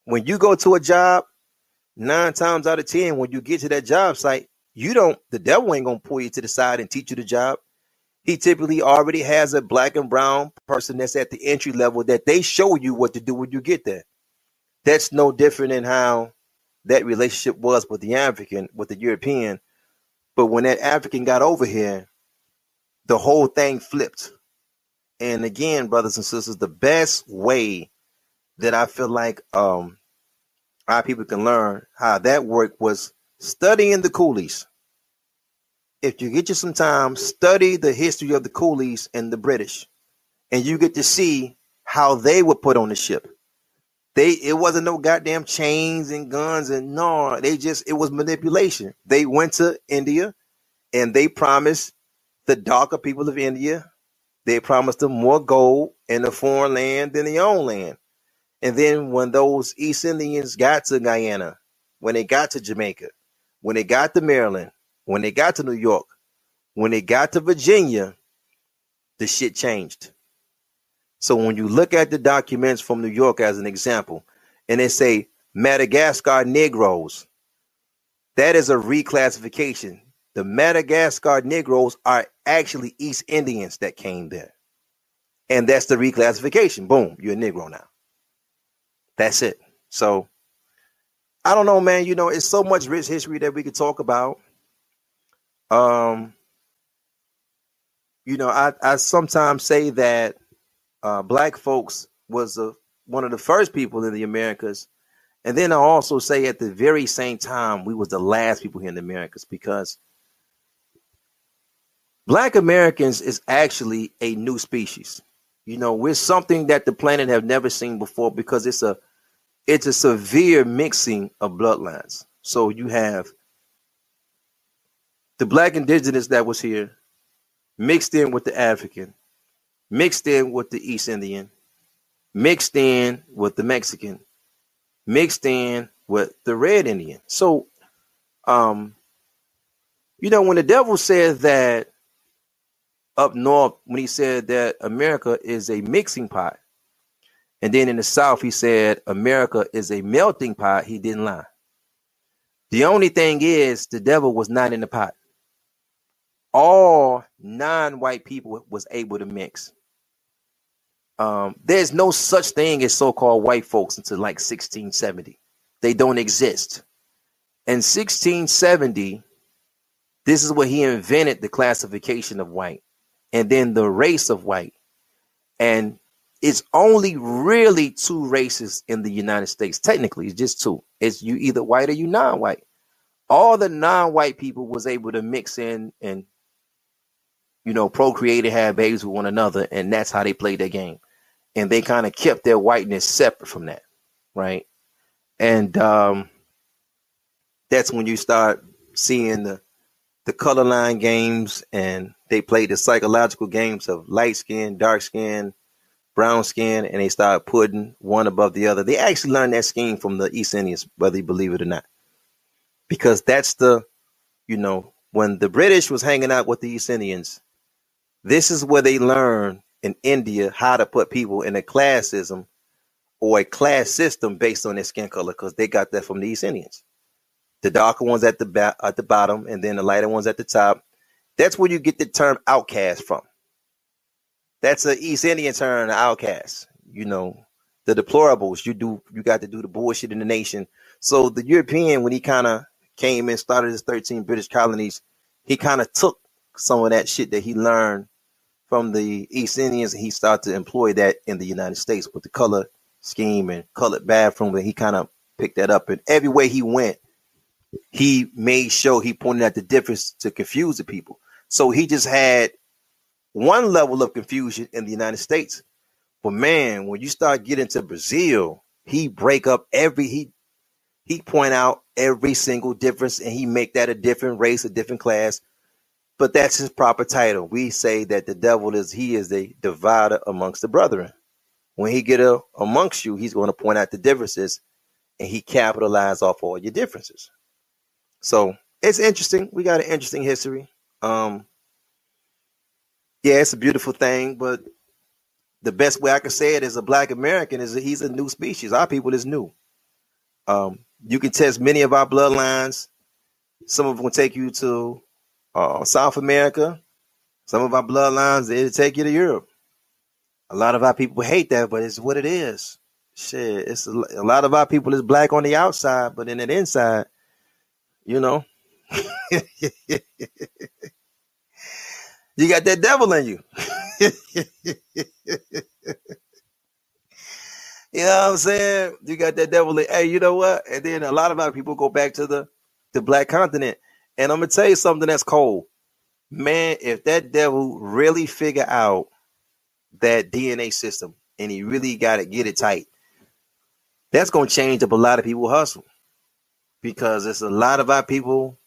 B: When you go to a job, nine times out of ten, when you get to that job site, you don't. The devil ain't gonna pull you to the side and teach you the job. He typically already has a black and brown person that's at the entry level that they show you what to do when you get there. That's no different than how that relationship was with the African, with the European. But when that African got over here, the whole thing flipped. And again, brothers and sisters, the best way that I feel like um our people can learn how that worked was studying the coolies. If you get you some time, study the history of the coolies and the British, and you get to see how they were put on the ship. They it wasn't no goddamn chains and guns and no, they just it was manipulation. They went to India and they promised the darker people of India, they promised them more gold in the foreign land than their own land. And then when those East Indians got to Guyana, when they got to Jamaica, when they got to Maryland, when they got to New York, when they got to Virginia, the shit changed. So when you look at the documents from New York as an example, and they say Madagascar Negroes, that is a reclassification. The Madagascar Negroes are actually East Indians that came there. And that's the reclassification. Boom, you're a Negro now. That's it. So I don't know, man. You know, it's so much rich history that we could talk about. Um, you know, I, I sometimes say that uh, black folks was a, one of the first people in the Americas. And then I also say at the very same time, we was the last people here in the Americas because black Americans is actually a new species. You know, we're something that the planet have never seen before because it's a it's a severe mixing of bloodlines. So you have the black indigenous that was here mixed in with the African mixed in with the East Indian, mixed in with the Mexican, mixed in with the Red Indian. So, um, you know, when the devil says that up north, when he said that America is a mixing pot, and then in the South, he said America is a melting pot, he didn't lie. The only thing is, the devil was not in the pot. All non-white people was able to mix um, there's no such thing as so-called white folks until like 1670. They don't exist. In 1670, this is where he invented the classification of white and then the race of white. And it's only really two races in the United States. Technically, it's just two. It's you either white or you non-white. All the non-white people was able to mix in and you know procreate and have babies with one another, and that's how they played their game and they kind of kept their whiteness separate from that, right? And um, that's when you start seeing the the color line games, and they played the psychological games of light skin, dark skin, brown skin, and they started putting one above the other. They actually learned that scheme from the East Indians, whether you believe it or not, because that's the, you know, when the British was hanging out with the East Indians, this is where they learned in India how to put people in a classism or a class system based on their skin color because they got that from the East Indians. The darker ones at the ba- at the bottom, and then the lighter ones at the top. That's where you get the term outcast from. That's an East Indian term, outcast. You know, the deplorables. You do you got to do the bullshit in the nation. So the European, when he kind of came and started his 13 British colonies, he kind of took some of that shit that he learned from the East Indians, and he started to employ that in the United States with the color scheme and colored bathroom. And he kind of picked that up. And everywhere he went, he made sure he pointed out the difference to confuse the people. So he just had one level of confusion in the United States. But man, when you start getting to Brazil, he break up every he he point out every single difference and he make that a different race, a different class. But that's his proper title. We say that the devil is he is the divider amongst the brethren. When he get a, amongst you, he's going to point out the differences and he capitalize off all your differences. So it's interesting. We got an interesting history. Um, yeah, it's a beautiful thing, but the best way I can say it as a black American is that he's a new species. Our people is new. Um, you can test many of our bloodlines. Some of them will take you to uh, South America. Some of our bloodlines, it'll take you to Europe. A lot of our people hate that, but it's what it is. Shit, it's a, a lot of our people is black on the outside, but in the inside, you know, you got that devil in you. You know what I'm saying? You got that devil. In, hey, you know what? And then a lot of our people go back to the the black continent. And I'm gonna tell you something that's cold, man. If that devil really figure out that DNA system and he really got to get it tight, that's gonna change up a lot of people hustle because it's a lot of our people.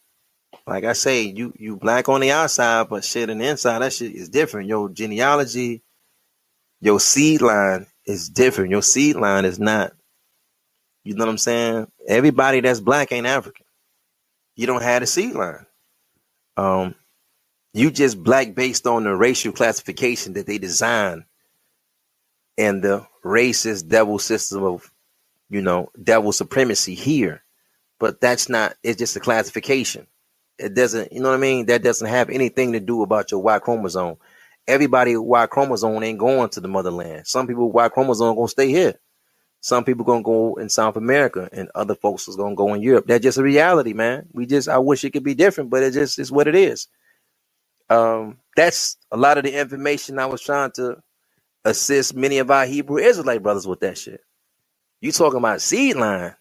B: Like I say, you you black on the outside, but shit on the inside, that shit is different. Your genealogy, your seed line is different. Your seed line is not. You know what I'm saying? Everybody that's black ain't African. You don't have a seed line. Um, you just black based on the racial classification that they design and the racist devil system of, you know, devil supremacy here. But that's not, it's just a classification. It doesn't, you know what I mean? That doesn't have anything to do about your Y chromosome everybody Y chromosome ain't going to the motherland. Some people Y chromosome gonna stay here. Some people gonna go in South America, and other folks is gonna go in Europe. That's just a reality, man. We just I wish it could be different, but it just is what it is. Um, that's a lot of the information I was trying to assist many of our Hebrew Israelite brothers with that shit. You talking about seed line,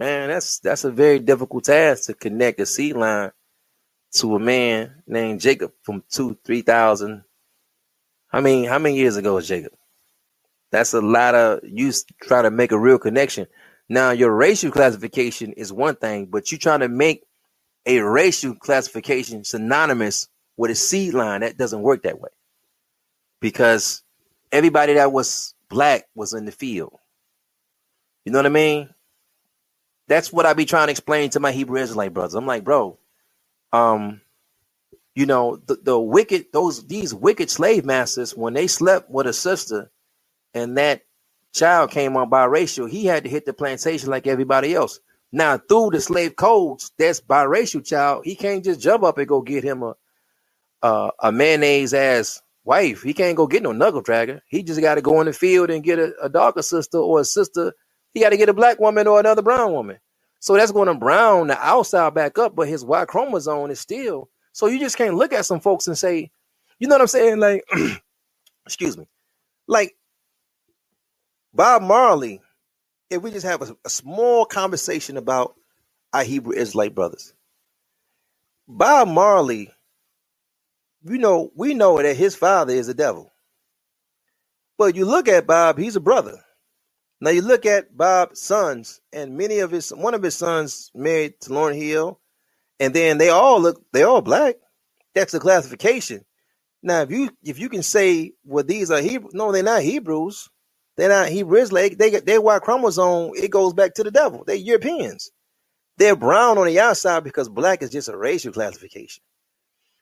B: man? That's that's a very difficult task to connect a seed line to a man named Jacob from two, three thousand I mean, how many years ago was Jacob? That's a lot of you try to make a real connection. Now, your racial classification is one thing, but you're trying to make a racial classification synonymous with a seed line. That doesn't work that way because everybody that was black was in the field. You know what I mean? That's what I be trying to explain to my Hebrew Israelite brothers. I'm like, bro, um, you know, the, the wicked, those these wicked slave masters, when they slept with a sister and that child came on biracial, he had to hit the plantation like everybody else. Now, through the slave codes, that's biracial child. He can't just jump up and go get him a a, a mayonnaise ass wife. He can't go get no knuckle dragger. He just got to go in the field and get a, a darker sister or a sister. He got to get a black woman or another brown woman. So that's going to brown the outside back up, but his Y chromosome is still so you just can't look at some folks and say, you know what I'm saying? Like, excuse me, like Bob Marley. If we just have a, a small conversation about our Hebrew Israelite brothers, Bob Marley, you know, we know that his father is a devil. But you look at Bob, he's a brother. Now you look at Bob's sons, and many of his one of his sons married to Lauryn Hill, and then they all look they all black. That's the classification. Now, if you if you can say well these are Hebrew, no, they're not Hebrews. They're not Hebrews. Like they get their Y chromosome. It goes back to the devil. They're Europeans. They're brown on the outside because black is just a racial classification.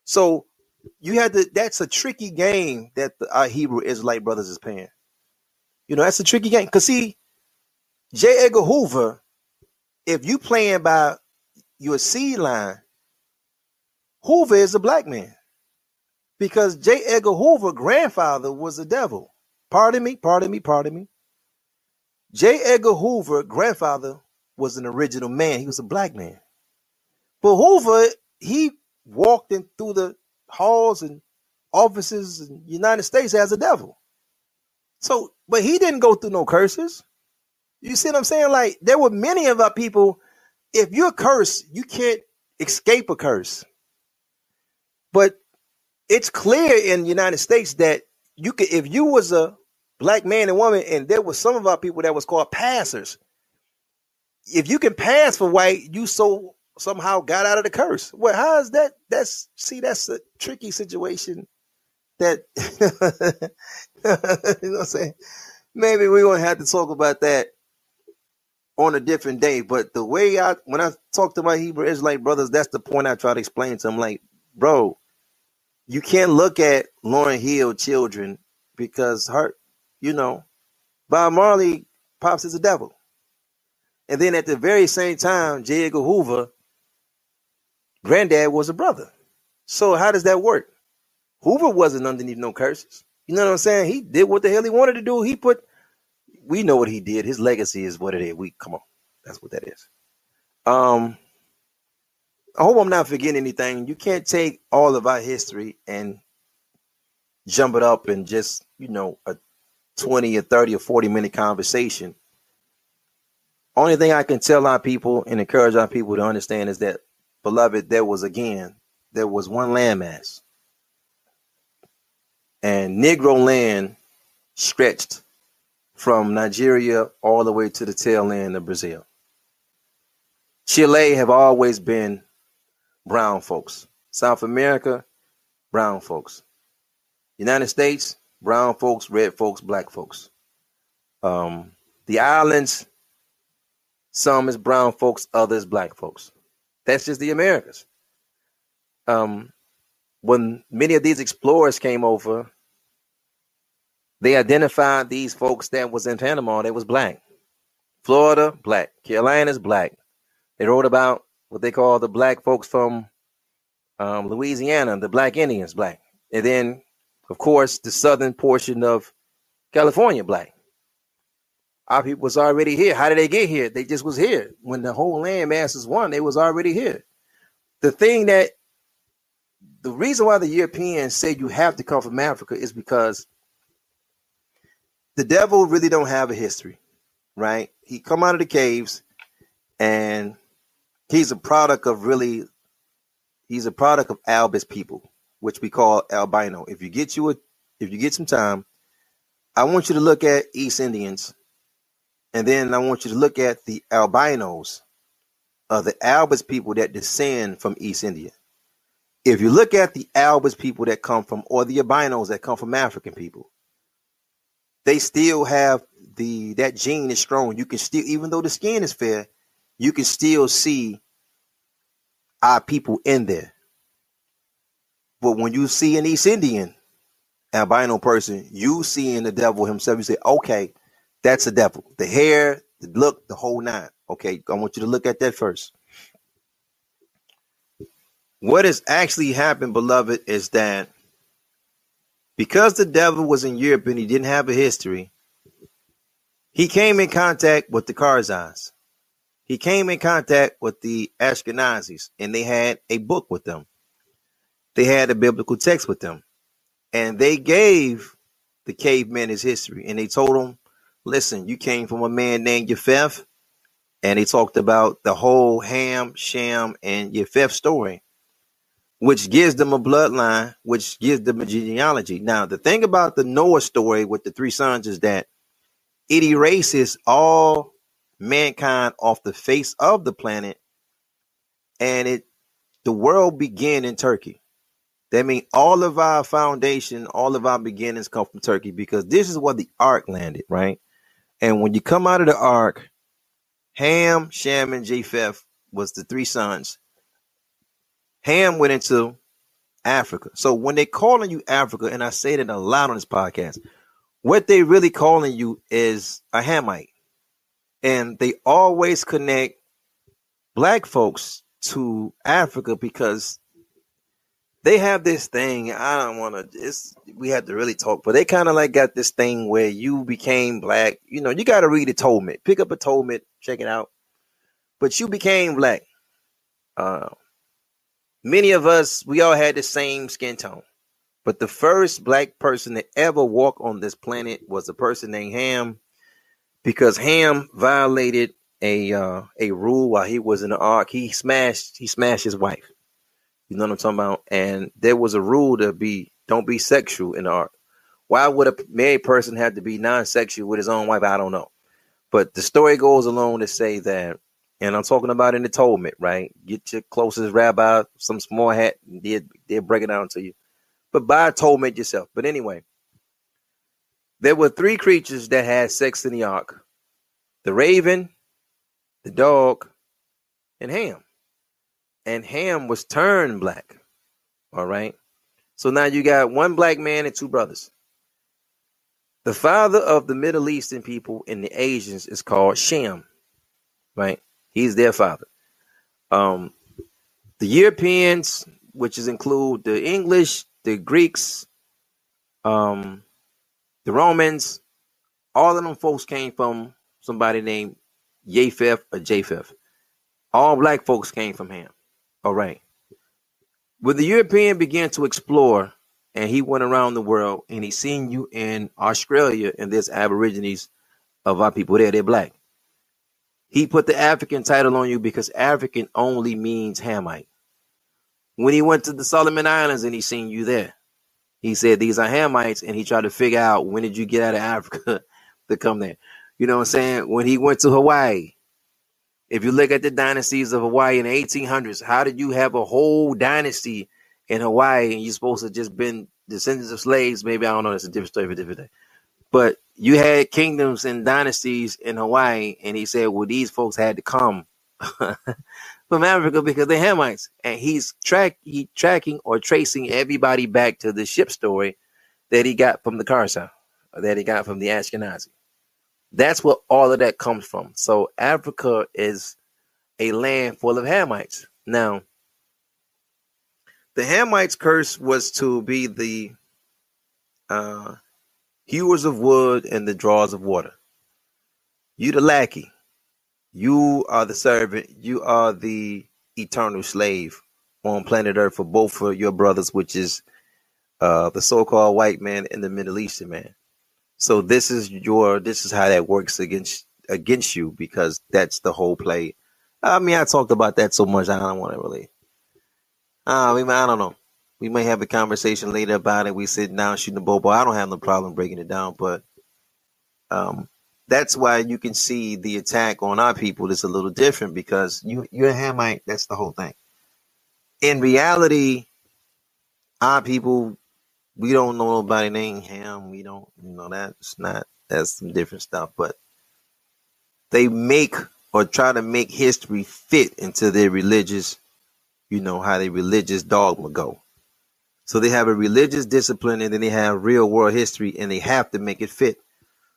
B: So you had to. That's a tricky game that the, our Hebrew Israelite brothers is playing. You know, that's a tricky game. Cause see, J. Edgar Hoover, if you playing by your C line, Hoover is a black man. Because J. Edgar Hoover grandfather was a devil. Pardon me, pardon me, pardon me. J. Edgar Hoover grandfather was an original man. He was a black man. But Hoover, he walked in through the halls and offices in the United States as a devil. So, but he didn't go through no curses. You see what I'm saying? Like there were many of our people. If you're cursed, you can't escape a curse. But it's clear in the United States that you could, if you was a black man and woman, and there was some of our people that was called passers. If you can pass for white, you so somehow got out of the curse. Well, how is that? That's see, that's a tricky situation. That you know what I'm saying. Maybe we're gonna have to talk about that on a different day. But the way I when I talk to my Hebrew Israelite brothers, that's the point I try to explain to them. Like, bro, you can't look at Lauryn Hill children because her, you know, Bob Marley pops is a devil. And then at the very same time, J. Edgar Hoover, granddad was a brother. So how does that work? Hoover wasn't underneath no curses. You know what I'm saying? He did what the hell he wanted to do. He put we know what he did. His legacy is what it is. We come on. That's what that is. Um I hope I'm not forgetting anything. You can't take all of our history and jump it up and just, you know, a 20 or 30 or 40 minute conversation. Only thing I can tell our people and encourage our people to understand is that, beloved, there was again, there was one landmass. And Negro land stretched from Nigeria all the way to the tail end of Brazil. Chile have always been brown folks. South America, brown folks. United States, brown folks, red folks, black folks. Um, the islands, some is brown folks, others black folks. That's just the Americas. Um, when many of these explorers came over, they identified these folks that was in Panama, they was black. Florida, black. Carolinas, black. They wrote about what they call the black folks from um, Louisiana, the black Indians, black. And then, of course, the southern portion of California, black. Our people was already here. How did they get here? They just was here. When the whole land masses won, they was already here. The thing that the reason why the Europeans say you have to come from Africa is because the devil really don't have a history, right? He come out of the caves and he's a product of really he's a product of Albus people, which we call albino. If you get you a if you get some time, I want you to look at East Indians and then I want you to look at the albinos of the Albus people that descend from East India. If you look at the Albus people that come from, or the albinos that come from African people, they still have the that gene is strong. You can still, even though the skin is fair, you can still see our people in there. But when you see an East Indian albino person, you see in the devil himself. You say, okay, that's a devil. The hair, the look, the whole nine. Okay, I want you to look at that first. What has actually happened, beloved, is that because the devil was in Europe and he didn't have a history, he came in contact with the Khazars. He came in contact with the Ashkenazis, and they had a book with them. They had a biblical text with them. And they gave the caveman his history. And they told him, listen, you came from a man named Yefef. And they talked about the whole Ham, Sham, and Yefef story which gives them a bloodline, which gives them a genealogy. Now, the thing about the Noah story with the three sons is that it erases all mankind off the face of the planet, and it the world began in Turkey. That means all of our foundation, all of our beginnings come from Turkey because this is where the ark landed, right? And when you come out of the ark, Ham, Shem, and Japheth was the three sons Ham went into Africa. So when they calling you Africa, and I say that a lot on this podcast, what they really calling you is a Hamite. And they always connect black folks to Africa because they have this thing. I don't want to. It's we have to really talk, but they kind of like got this thing where you became black. You know, you got to read a Talmud. Pick up a Talmud, check it out. But you became black. Uh, many of us, we all had the same skin tone. But the first black person to ever walk on this planet was a person named Ham, because Ham violated a uh, a rule while he was in the ark. He smashed he smashed his wife. You know what I'm talking about? And there was a rule to be don't be sexual in the ark. Why would a married person have to be non-sexual with his own wife? I don't know. But the story goes along to say that, and I'm talking about in the Talmud, right? Get your closest rabbi, some small hat, they'll, they'll break it down to you. But buy a Talmud yourself. But anyway, there were three creatures that had sex in the ark the raven, the dog, and Ham. And Ham was turned black. All right. So now you got one black man and two brothers. The father of the Middle Eastern people and the Asians is called Shem, right? He's their father. Um, the Europeans, which is include the English, the Greeks, um, the Romans, all of them folks came from somebody named Japheth or Japheth. All black folks came from him. All right. When the European began to explore and he went around the world and he seen you in Australia and there's aborigines of our people there, they're black. He put the African title on you because African only means Hamite. When he went to the Solomon Islands and he seen you there, he said these are Hamites and he tried to figure out when did you get out of Africa to come there. You know what I'm saying? When he went to Hawaii, if you look at the dynasties of Hawaii in the 1800s, how did you have a whole dynasty in Hawaii and you're supposed to just been descendants of slaves? Maybe I don't know. That's a different story for a different day. But you had kingdoms and dynasties in Hawaii, and he said, well, these folks had to come from Africa because they're Hamites, and he's track he tracking or tracing everybody back to the ship story that he got from the Khazar, or that he got from the Ashkenazi. That's where all of that comes from. So Africa is a land full of Hamites. Now, the Hamites' curse was to be the uh, hewers of wood and the drawers of water. You the lackey. You are the servant. You are the eternal slave on planet Earth for both of your brothers, which is uh, the so-called white man and the Middle Eastern man. So this is your this is how that works against against you because that's the whole play. I mean, I talked about that so much I don't want to really. Uh, I mean, I don't know. We may have a conversation later about it. We sit down shooting the bobo. I don't have no problem breaking it down, but um, that's why you can see the attack on our people is a little different because you you're a Hamite. That's the whole thing. In reality, our people we don't know nobody named Ham. We don't, you know, that's not, that's some different stuff. But they make or try to make history fit into their religious, you know, how their religious dogma go. So they have a religious discipline and then they have real world history and they have to make it fit.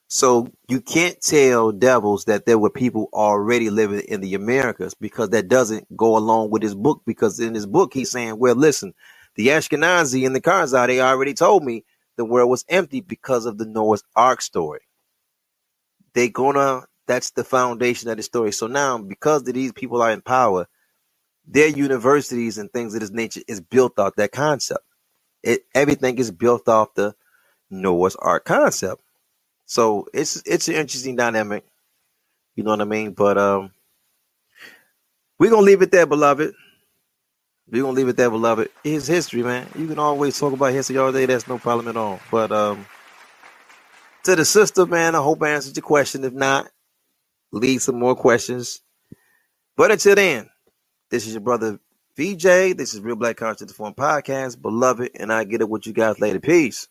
B: So you can't tell devils that there were people already living in the Americas because that doesn't go along with his book. Because in his book, he's saying, well, listen, the Ashkenazi and the Khazar, they already told me the world was empty because of the Noah's Ark story. They gonna that's the foundation of the story. So now, because these people are in power, their universities and things of this nature is built off that concept. It everything is built off the Noah's Ark concept. So it's it's an interesting dynamic. You know what I mean? But um we're gonna leave it there, beloved. We're gonna leave it there, beloved. It's history, man. You can always talk about history all day. That's no problem at all. But um, to the sister, man, I hope I answered your question. If not, leave some more questions. But until then, this is your brother VJ. This is Real Black Conscious Form Podcast, beloved, and I get it with you guys later. Peace.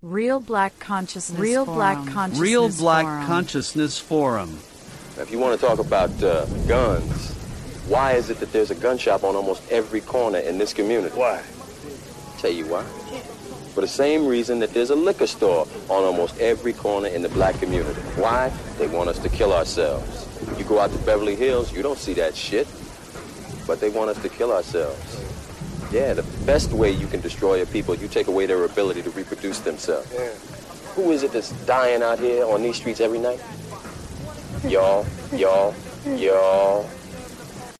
A: Real Black Consciousness Real Forum. Black Consciousness
F: Real Black
A: Forum.
F: Consciousness Forum.
G: If you want to talk about uh, guns, why is it that there's a gun shop on almost every corner in this community?
H: Why?
G: Tell you why. For the same reason that there's a liquor store on almost every corner in the black community. Why? They want us to kill ourselves. You go out to Beverly Hills, you don't see that shit. But they want us to kill ourselves. Yeah, the best way you can destroy a people, you take away their ability to reproduce themselves.
H: Yeah.
G: Who is it that's dying out here on these streets every night? y'all, y'all, y'all.